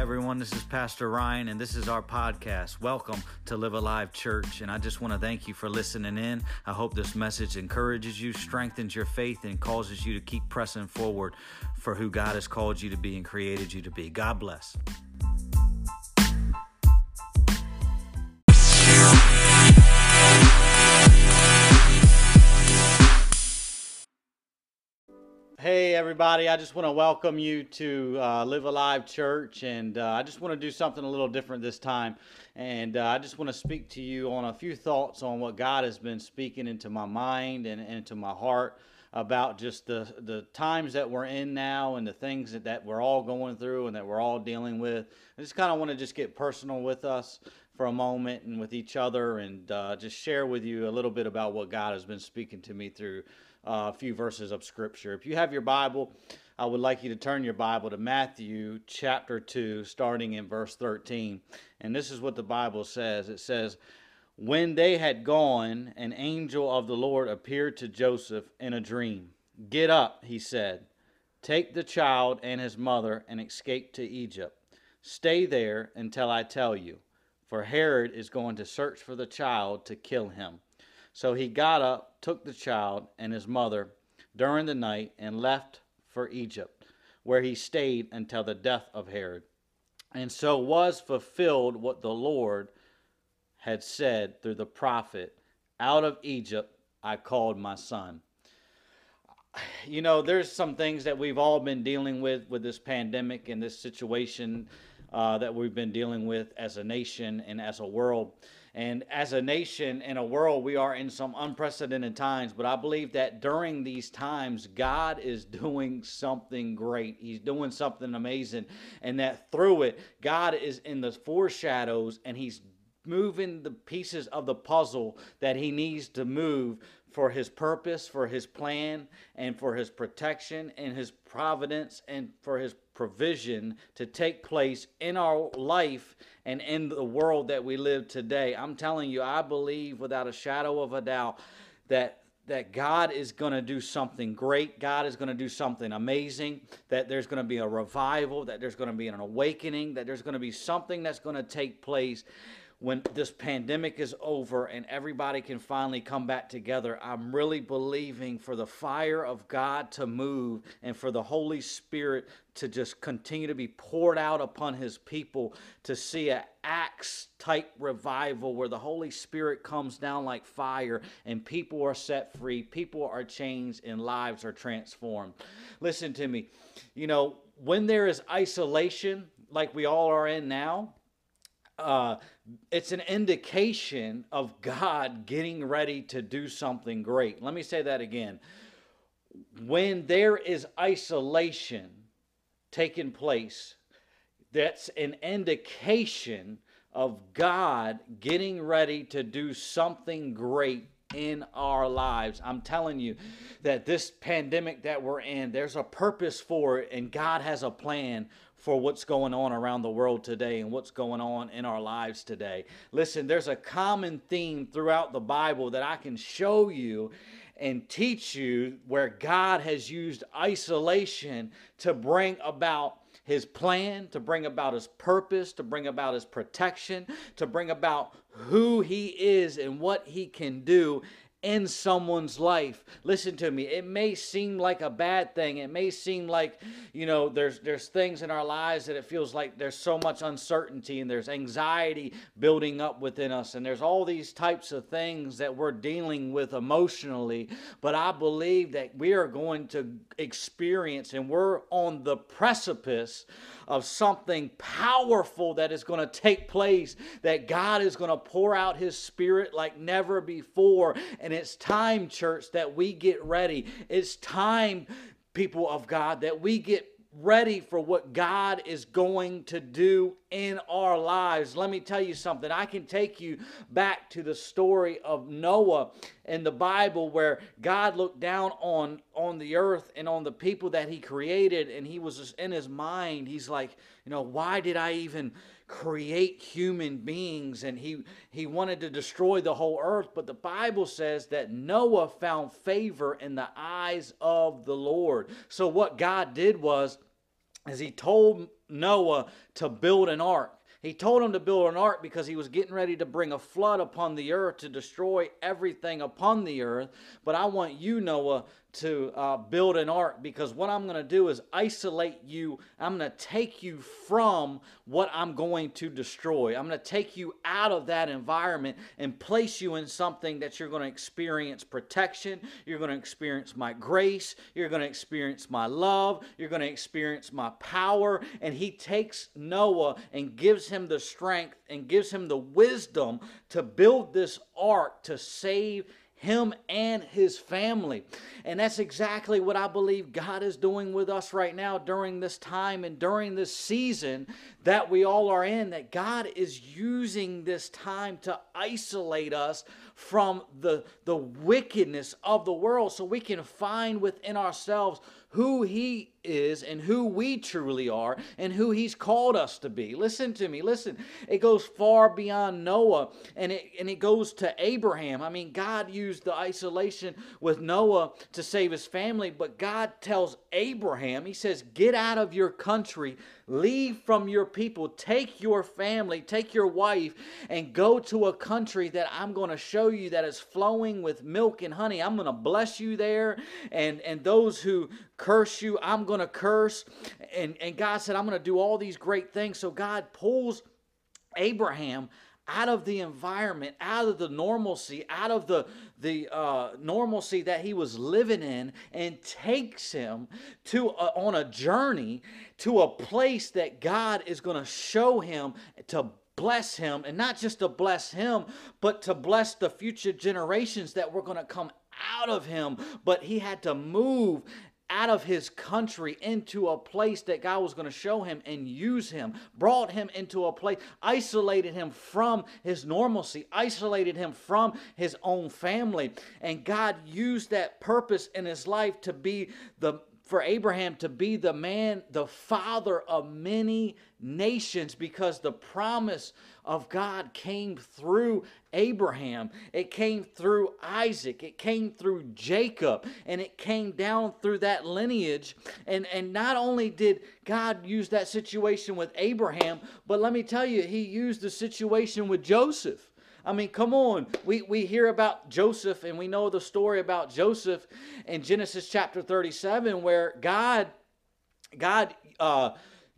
everyone. This is Pastor Ryan, and this is our podcast. Welcome to Live Alive Church. And I just want to thank you for listening in. I hope this message encourages you, strengthens your faith, and causes you to keep pressing forward for who God has called you to be and created you to be. God bless. Hey, everybody. I just want to welcome you to uh, Live Alive Church. And uh, I just want to do something a little different this time. And uh, I just want to speak to you on a few thoughts on what God has been speaking into my mind and, and into my heart about just the, the times that we're in now and the things that, that we're all going through and that we're all dealing with. I just kind of want to just get personal with us for a moment and with each other and uh, just share with you a little bit about what God has been speaking to me through Uh, a few verses of Scripture. If you have your Bible, I would like you to turn your Bible to Matthew chapter 2, starting in verse 13. And this is what the Bible says it says, When they had gone, an angel of the Lord appeared to Joseph in a dream. Get up, he said, take the child and his mother and escape to Egypt. Stay there until I tell you, for Herod is going to search for the child to kill him. So he got up, took the child and his mother during the night, and left for Egypt, where he stayed until the death of Herod. And so was fulfilled what the Lord had said through the prophet Out of Egypt I called my son. You know, there's some things that we've all been dealing with with this pandemic and this situation uh, that we've been dealing with as a nation and as a world. And as a nation and a world, we are in some unprecedented times. But I believe that during these times, God is doing something great. He's doing something amazing. And that through it, God is in the foreshadows and He's moving the pieces of the puzzle that He needs to move for his purpose, for his plan, and for his protection and his providence and for his provision to take place in our life and in the world that we live today. I'm telling you, I believe without a shadow of a doubt that that God is going to do something great. God is going to do something amazing. That there's going to be a revival. That there's going to be an awakening. That there's going to be something that's going to take place when this pandemic is over and everybody can finally come back together, I'm really believing for the fire of God to move and for the Holy Spirit to just continue to be poured out upon his people to see a acts type revival where the holy spirit comes down like fire and people are set free people are changed and lives are transformed. Listen to me. You know when there is isolation like we all are in now uh, it's an indication of God getting ready to do something great. Let me say that again. When there is isolation taking place, that's an indication of God getting ready to do something great in our lives. I'm telling you that this pandemic that we're in, there's a purpose for it, and God has a plan for what's going on around the world today and what's going on in our lives today. Listen, there's a common theme throughout the Bible that I can show you and teach you where God has used isolation to bring about his plan, to bring about his purpose, to bring about his protection, to bring about who he is and what he can do in someone's life. Listen to me. It may seem like a bad thing. It may seem like, you know, there's there's things in our lives that it feels like there's so much uncertainty and there's anxiety building up within us and there's all these types of things that we're dealing with emotionally, but I believe that we are going to experience and we're on the precipice of something powerful that is going to take place, that God is going to pour out His Spirit like never before. And it's time, church, that we get ready. It's time, people of God, that we get ready for what God is going to do in our lives. Let me tell you something. I can take you back to the story of Noah in the Bible where God looked down on on the earth and on the people that he created and he was in his mind. He's like, you know, why did I even create human beings and he he wanted to destroy the whole earth but the bible says that noah found favor in the eyes of the lord so what god did was as he told Noah to build an ark. He told him to build an ark because he was getting ready to bring a flood upon the earth to destroy everything upon the earth. But I want you, Noah, to uh, build an ark because what I'm going to do is isolate you. I'm going to take you from what I'm going to destroy. I'm going to take you out of that environment and place you in something that you're going to experience protection. You're going to experience my grace. You're going to experience my love. You're going to experience my power. And he takes Noah and gives him the strength and gives him the wisdom to build this ark to save him and his family. And that's exactly what I believe God is doing with us right now during this time and during this season that we all are in. That God is using this time to isolate us from the, the wickedness of the world so we can find within ourselves who He is and who we truly are and who He's called us to be. Listen to me, listen. It goes far beyond Noah and it, and it goes to Abraham. I mean, God used the isolation with Noah to save his family, but God tells Abraham, He says, Get out of your country, leave from your people, take your family, take your wife, and go to a country that I'm going to show you that is flowing with milk and honey. I'm going to bless you there, and, and those who curse you, I'm going to curse. And, and God said, I'm going to do all these great things. So God pulls Abraham out of the environment, out of the normalcy, out of the, the uh, normalcy that he was living in, and takes him to a, on a journey to a place that God is going to show him to bless him, and not just to bless him, but to bless the future generations that were going to come out of him. But he had to move out of his country into a place that God was going to show him and use him, brought him into a place, isolated him from his normalcy, isolated him from his own family. And God used that purpose in his life to be the for Abraham to be the man, the father of many nations, because the promise of God came through Abraham, it came through Isaac, it came through Jacob, and it came down through that lineage. And, and not only did God use that situation with Abraham, but let me tell you, he used the situation with Joseph. I mean, come on. We, we hear about Joseph and we know the story about Joseph in Genesis chapter 37 where God, God, uh,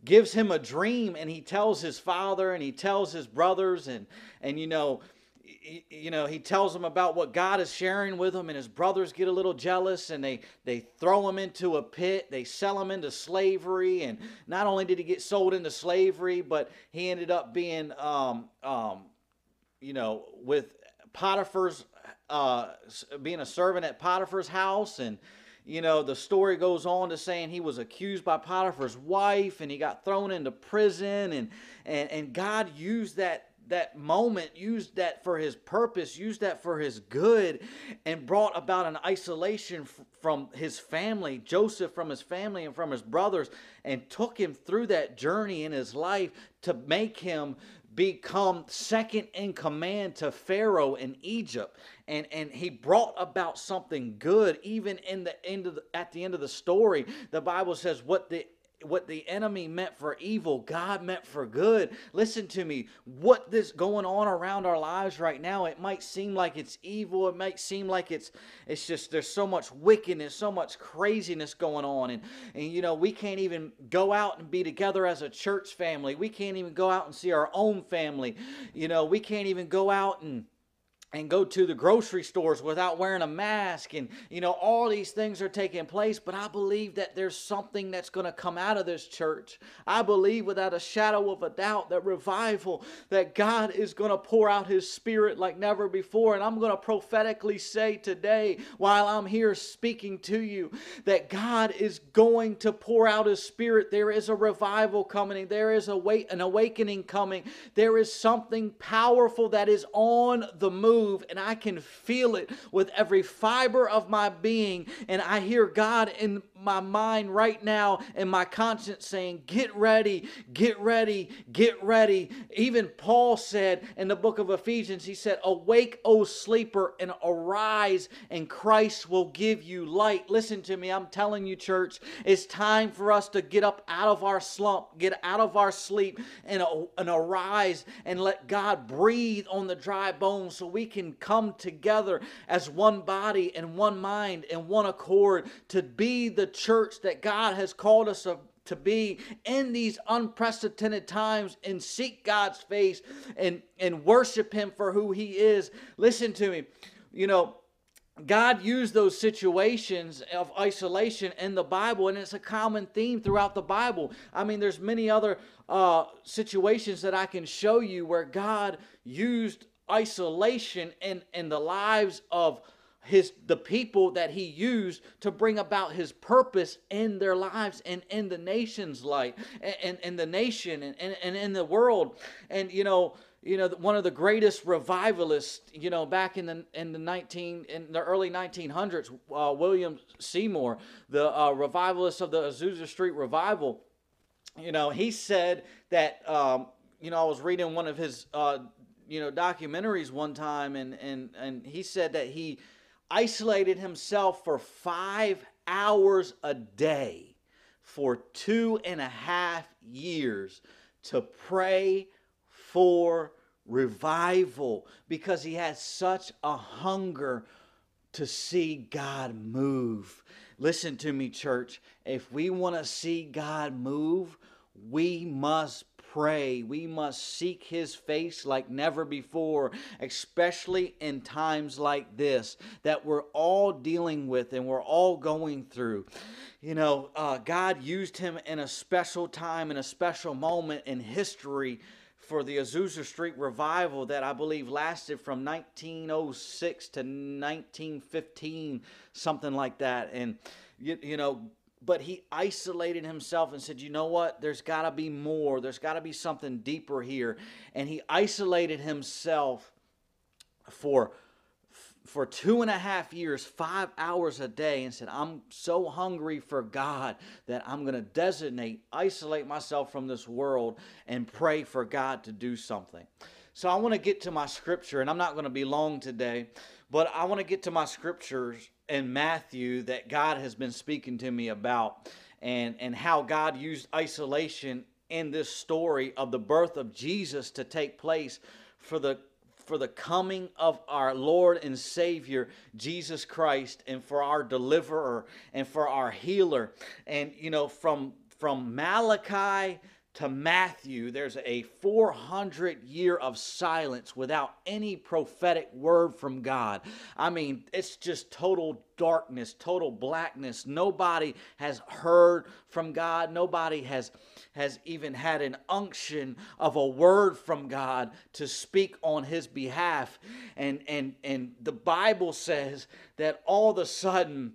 gives him a dream and he tells his father and he tells his brothers and and you know you know he tells them about what god is sharing with him and his brothers get a little jealous and they they throw him into a pit they sell him into slavery and not only did he get sold into slavery but he ended up being um, um, you know, with Potiphar's uh, being a servant at Potiphar's house and you know the story goes on to saying he was accused by potiphar's wife and he got thrown into prison and and, and god used that that moment used that for his purpose used that for his good and brought about an isolation f- from his family joseph from his family and from his brothers and took him through that journey in his life to make him become second in command to Pharaoh in Egypt. And, and he brought about something good even in the end of the, at the end of the story. The Bible says what the what the enemy meant for evil, God meant for good. Listen to me. What this going on around our lives right now, it might seem like it's evil. It might seem like it's it's just there's so much wickedness, so much craziness going on. And and you know, we can't even go out and be together as a church family. We can't even go out and see our own family. You know, we can't even go out and and go to the grocery stores without wearing a mask and you know all these things are taking place. But i believe that there's something that's going to come out of this church. I believe without a shadow of a doubt that revival that god is going to pour out his spirit like never before. And i'm going to prophetically say today while i'm here speaking to you that god is going to pour out his spirit. There is a revival coming there is a wait an awakening coming. There is something powerful that is on the move move and I can feel it with every fiber of my being. And I hear God in my mind right now and my conscience saying, Get ready, get ready, get ready. Even Paul said in the book of Ephesians, he said, Awake, O sleeper, and arise, and Christ will give you light. Listen to me, I'm telling you, church, it's time for us to get up out of our slump, get out of our sleep, and, uh, and arise and let God breathe on the dry bones so we can come together as one body and one mind and one accord to be the church that God has called us to be in these unprecedented times and seek God's face and, and worship Him for who He is. Listen to me. You know, God used those situations of isolation in the Bible, and it's a common theme throughout the Bible. I mean, there's many other uh, situations that I can show you where God used isolation in, in the lives of his the people that he used to bring about his purpose in their lives and in the nation's life and in the nation and, and, and in the world. And you know you know one of the greatest revivalists you know back in the in the 19 in the early 1900s uh, william seymour the uh, revivalist of the azusa street revival. You know he said that um, you know i was reading one of his uh, you know documentaries one time and and and he said that he isolated himself for five hours a day for two and a half years to pray for revival because he had such a hunger to see God move. Listen to me, church. If we want to see God move, we must pray. We must seek His face like never before, especially in times like this that we're all dealing with and we're all going through. You know, uh, God used him in a special time, in a special moment in history for the Azusa Street revival that I believe lasted from 1906 to 1915, something like that. And, you, you know, but he isolated himself and said, You know what? There's got to be more. There's got to be something deeper here. And he isolated himself for for two and a half years, five hours a day, and said, I'm so hungry for God that I'm going to designate, isolate myself from this world, and pray for God to do something. So I want to get to my scripture, and I'm not going to be long today, but I want to get to my scriptures in Matthew that God has been speaking to me about and, and how God used isolation in this story of the birth of Jesus to take place for the for the coming of our Lord and Savior Jesus Christ and for our deliverer and for our healer. And you know from from Malachi to Matthew, there's a 400 year of silence without any prophetic word from God. I mean, it's just total darkness, total blackness. Nobody has heard from God. Nobody has has even had an unction of a word from God to speak on his behalf. And and and the Bible says that all of a sudden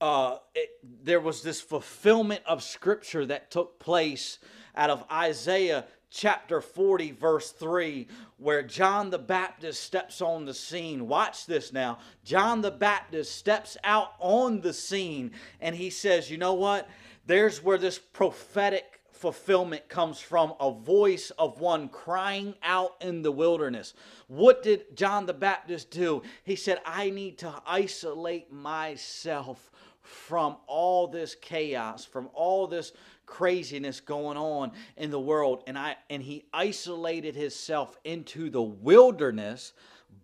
uh, it, there was this fulfillment of scripture that took place out of Isaiah chapter 40, verse 3, where John the Baptist steps on the scene. Watch this now. John the Baptist steps out on the scene and he says, You know what? There's where this prophetic fulfillment comes from a voice of one crying out in the wilderness. What did John the Baptist do? He said, I need to isolate myself from all this chaos, from all this craziness going on in the world. And I and he isolated himself into the wilderness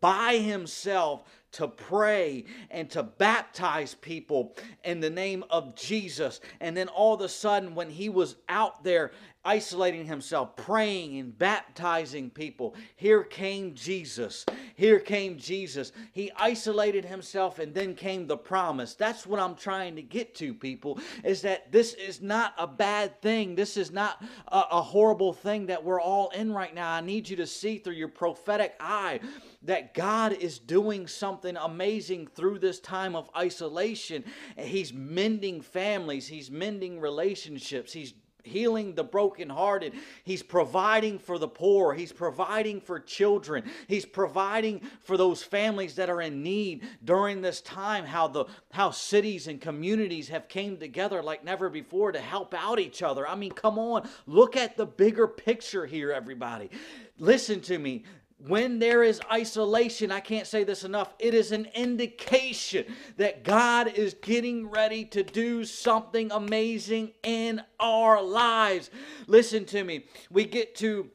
by himself to pray and to baptize people in the name of Jesus. And then all of a sudden, when he was out there isolating himself, praying and baptizing people. Here came Jesus. Here came Jesus. He isolated himself and then came the promise. That's what I'm trying to get to, people, is that this is not a bad thing. This is not a, a horrible thing that we're all in right now. I need you to see through your prophetic eye that God is doing something amazing through this time of isolation. He's mending families, He's mending relationships, He's healing the brokenhearted. He's providing for the poor. He's providing for children. He's providing for those families that are in need during this time. How the how cities and communities have came together like never before to help out each other. I mean, come on, look at the bigger picture here, everybody. Listen to me when there is isolation, I can't say this enough, it is an indication that God is getting ready to do something amazing in our lives. Listen to me. We get to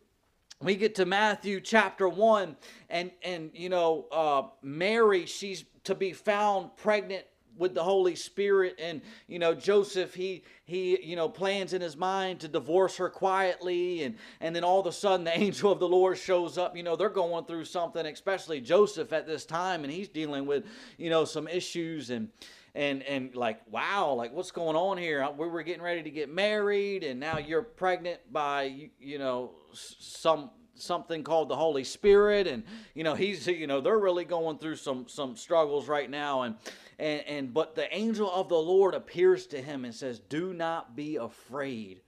we get to Matthew chapter 1 and and you know uh, Mary she's to be found pregnant with the Holy Spirit. And you know Joseph he he you know plans in his mind to divorce her quietly. And and then all of a sudden the angel of the Lord shows up. You know they're going through something especially Joseph at this time. And he's dealing with you know some issues and and and like wow like what's going on here? We were getting ready to get married and now you're pregnant by you, you know some something called the Holy Spirit, and you know he's you know they're really going through some some struggles right now, and and and but the angel of the Lord appears to him and says, "Do not be afraid.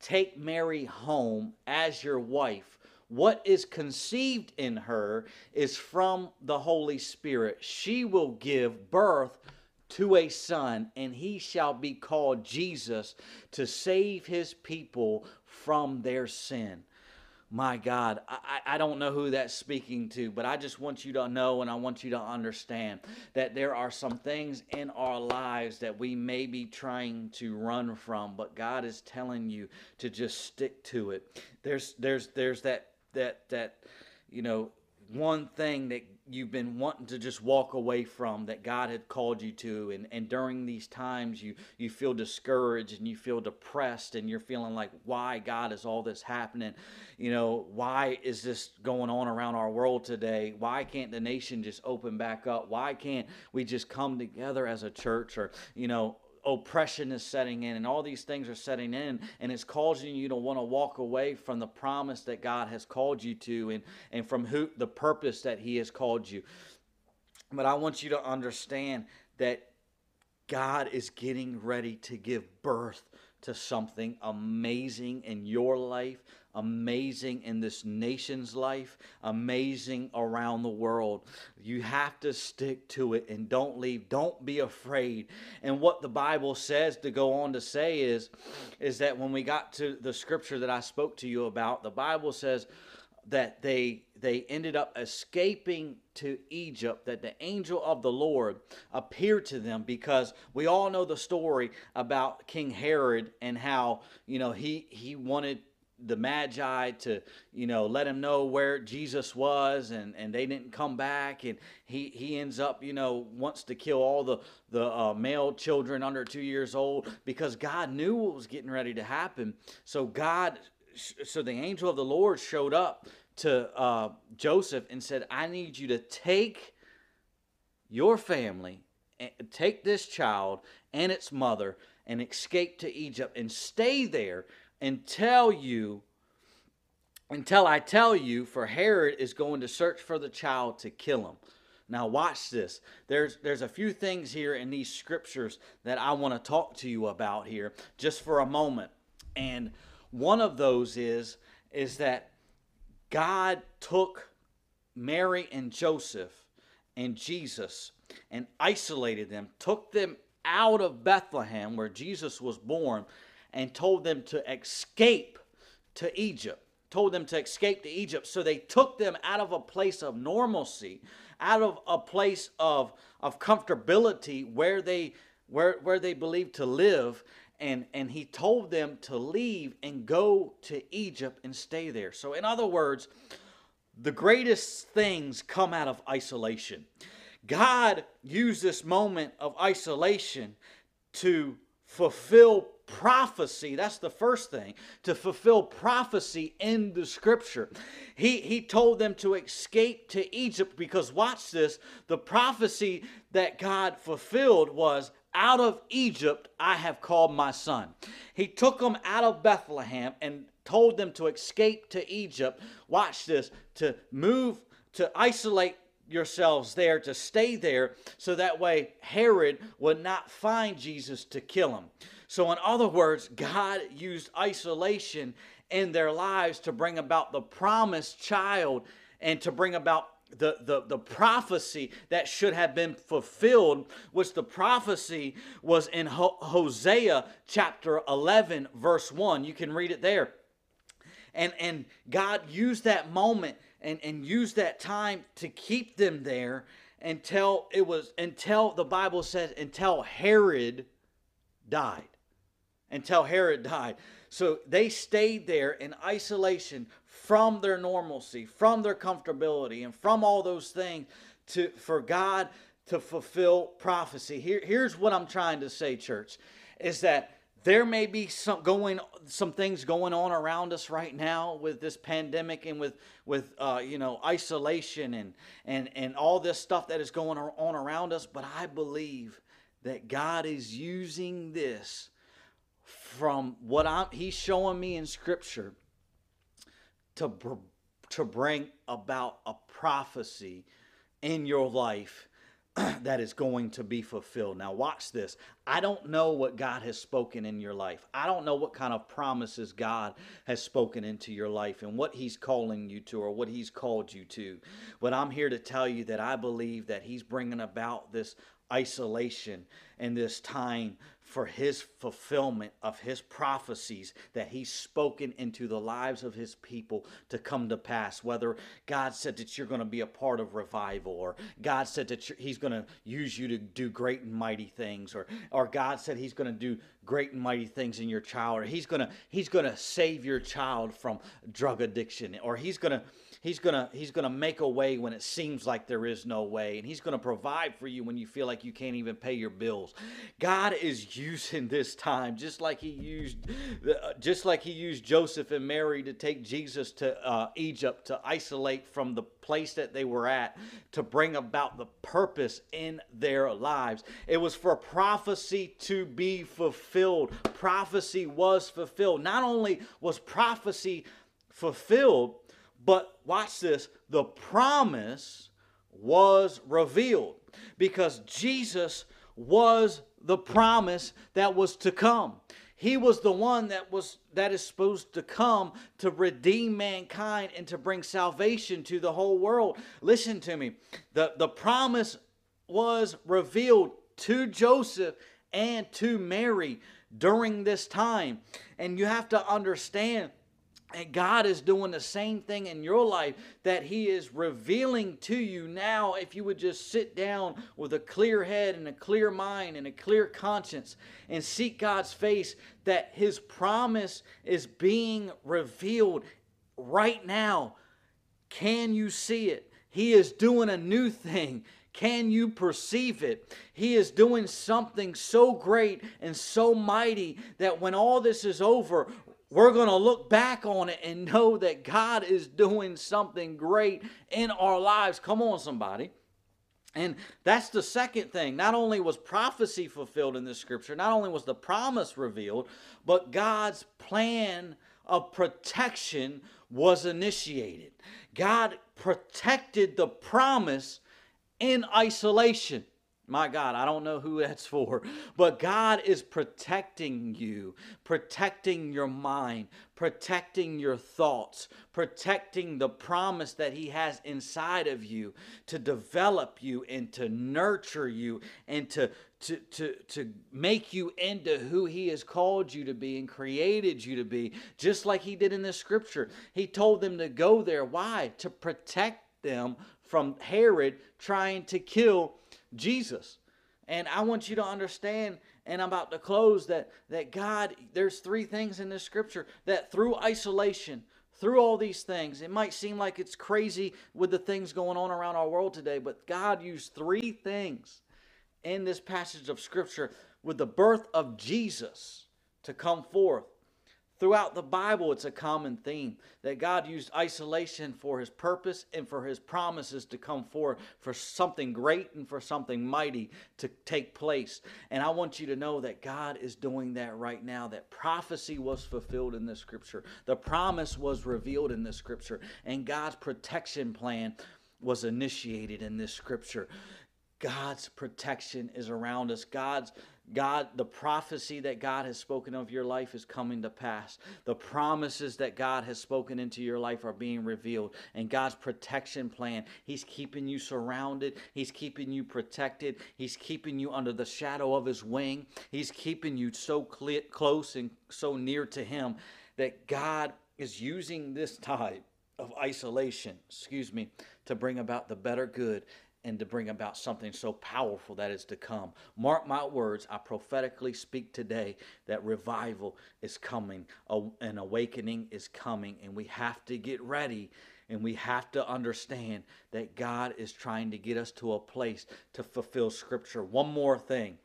Take Mary home as your wife." What is conceived in her is from the Holy Spirit. She will give birth to a son, and he shall be called Jesus to save his people from their sin my God, I, I don't know who that's speaking to, but I just want you to know and I want you to understand that there are some things in our lives that we may be trying to run from, but God is telling you to just stick to it. There's there's there's that that that you know one thing that you've been wanting to just walk away from that God had called you to and, and during these times you you feel discouraged and you feel depressed and you're feeling like why God is all this happening? You know why is this going on around our world today? Why can't the nation just open back up? Why can't we just come together as a church? Or you know oppression is setting in and all these things are setting in and it's causing you to want to walk away from the promise that God has called you to and, and from who the purpose that he has called you. But I want you to understand that God is getting ready to give birth to something amazing in your life, amazing in this nation's life, amazing around the world. You have to stick to it and don't leave. Don't be afraid. And what the Bible says to go on to say is is that when we got to the scripture that I spoke to you about, the Bible says that they they ended up escaping to Egypt that the angel of the Lord appeared to them because we all know the story about King Herod and how you know he he wanted the magi to you know let him know where jesus was and and they didn't come back. And he he ends up you know wants to kill all the the uh, male children under two years old because god knew what was getting ready to happen. So god so the angel of the lord showed up to uh, joseph and said i need you to take your family take this child and its mother and escape to egypt and stay there until you until I tell you, for Herod is going to search for the child to kill him. Now watch this. There's there's a few things here in these scriptures that I want to talk to you about here just for a moment. And one of those is is that God took Mary and Joseph and Jesus and isolated them, took them out of Bethlehem where Jesus was born and told them to escape to Egypt. Told them to escape to Egypt. So they took them out of a place of normalcy, out of a place of, of comfortability where they where, where they believed to live, and, and he told them to leave and go to Egypt and stay there. So, in other words, the greatest things come out of isolation. God used this moment of isolation to fulfill prophecy that's the first thing to fulfill prophecy in the scripture he he told them to escape to egypt because watch this the prophecy that god fulfilled was out of egypt i have called my son he took them out of bethlehem and told them to escape to egypt watch this to move to isolate yourselves there to stay there so that way Herod would not find Jesus to kill him. So, in other words, God used isolation in their lives to bring about the promised child and to bring about the, the, the prophecy that should have been fulfilled, which the prophecy was in Hosea chapter 11, verse 1. You can read it there. And, and God used that moment and, and used that time to keep them there until it was until the Bible says until Herod died. Until Herod died. So they stayed there in isolation from their normalcy, from their comfortability, and from all those things to for God to fulfill prophecy. Here, here's what I'm trying to say, church, is that there may be some going some things going on around us right now with this pandemic and with with uh, you know isolation and and and all this stuff that is going on around us but i believe that god is using this from what i'm he's showing me in scripture to to bring about a prophecy in your life that is going to be fulfilled. Now, watch this. I don't know what God has spoken in your life. I don't know what kind of promises God has spoken into your life and what He's calling you to or what He's called you to. But I'm here to tell you that I believe that He's bringing about this isolation and this time for his fulfillment of his prophecies that he's spoken into the lives of his people to come to pass. Whether God said that you're going to be a part of revival, or God said that he's going to use you to do great and mighty things, or, or God said he's going to do great and mighty things in your child, or he's going to he's going to save your child from drug addiction, or he's going to He's gonna he's gonna make a way when it seems like there is no way, and he's gonna provide for you when you feel like you can't even pay your bills. God is using this time just like he used just like he used Joseph and Mary to take Jesus to uh, Egypt to isolate from the place that they were at to bring about the purpose in their lives. It was for prophecy to be fulfilled. Prophecy was fulfilled. Not only was prophecy fulfilled, but watch this the promise was revealed because Jesus was the promise that was to come. He was the one that was that is supposed to come to redeem mankind and to bring salvation to the whole world. Listen to me. The the promise was revealed to Joseph and to Mary during this time. And you have to understand and God is doing the same thing in your life that He is revealing to you now. If you would just sit down with a clear head and a clear mind and a clear conscience and seek God's face, that His promise is being revealed right now. Can you see it? He is doing a new thing. Can you perceive it? He is doing something so great and so mighty that when all this is over, we're going to look back on it and know that God is doing something great in our lives. Come on, somebody. And that's the second thing. Not only was prophecy fulfilled in this scripture, not only was the promise revealed, but God's plan of protection was initiated. God protected the promise in isolation. My God, I don't know who that's for, but God is protecting you, protecting your mind, protecting your thoughts, protecting the promise that He has inside of you to develop you and to nurture you and to, to, to, to make you into who He has called you to be and created you to be, just like He did in this scripture. He told them to go there. Why? To protect them from Herod trying to kill Jesus. And I want you to understand, and I'm about to close, that, that God, there's three things in this scripture that through isolation, through all these things, it might seem like it's crazy with the things going on around our world today, but God used three things in this passage of scripture with the birth of Jesus to come forth Throughout the Bible, it's a common theme that God used isolation for his purpose and for his promises to come forth for something great and for something mighty to take place. And I want you to know that God is doing that right now, that prophecy was fulfilled in this scripture, the promise was revealed in this scripture, and God's protection plan was initiated in this scripture. God's protection is around us. God's God, the prophecy that God has spoken of your life is coming to pass. The promises that God has spoken into your life are being revealed. And God's protection plan, He's keeping you surrounded. He's keeping you protected. He's keeping you under the shadow of His wing. He's keeping you so cl- close and so near to Him that God is using this time of isolation, excuse me, to bring about the better good and to bring about something so powerful that is to come. Mark my words, I prophetically speak today that revival is coming, an awakening is coming, and we have to get ready and we have to understand that God is trying to get us to a place to fulfill Scripture. One more thing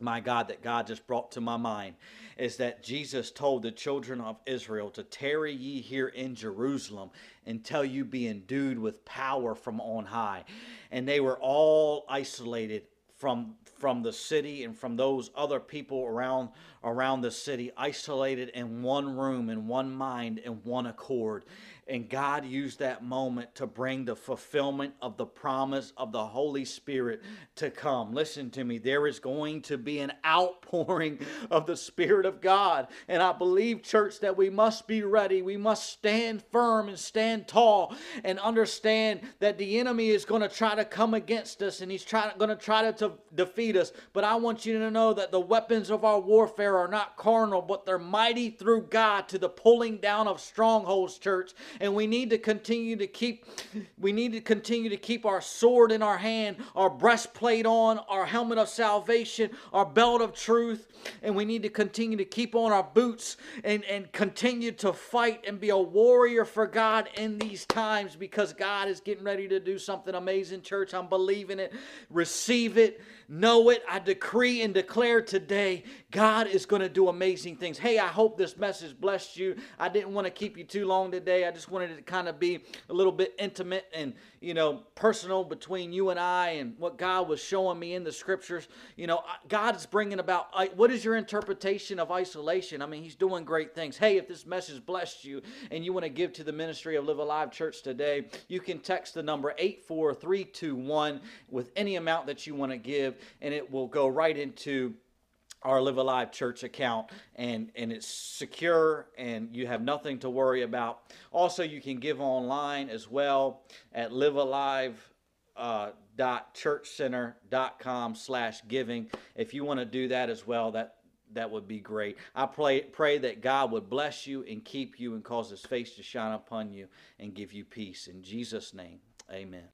my God, that God just brought to my mind is that Jesus told the children of Israel to tarry ye here in Jerusalem until you be endued with power from on high. And they were all isolated from from the city and from those other people around around the city isolated in one room in one mind in one accord and God used that moment to bring the fulfillment of the promise of the Holy Spirit to come. Listen to me. There is going to be an outpouring of the Spirit of God. And I believe, church, that we must be ready. We must stand firm and stand tall and understand that the enemy is going to try to come against us and he's going to try to, to defeat us. But I want you to know that the weapons of our warfare are not carnal, but they're mighty through God to the pulling down of strongholds, church and we need to continue to keep we need to continue to keep our sword in our hand our breastplate on our helmet of salvation our belt of truth and we need to continue to keep on our boots and and continue to fight and be a warrior for god in these times because god is getting ready to do something amazing church. I'm believing it. Receive it know it. I decree and declare today god is going to do amazing things. Hey i hope this message blessed you. I didn't want to keep you too long today. I just wanted it to kind of be a little bit intimate and, you know, personal between you and I and what God was showing me in the scriptures. You know, God is bringing about, what is your interpretation of isolation? I mean, He's doing great things. Hey, if this message blessed you and you want to give to the ministry of Live Alive Church today, you can text the number 84321 with any amount that you want to give, and it will go right into our Live Alive Church account, and and it's secure, and you have nothing to worry about. Also, you can give online as well at Live Alive. Uh, slash giving if you want to do that as well that that would be great i pray pray that god would bless you and keep you and cause his face to shine upon you and give you peace in jesus name amen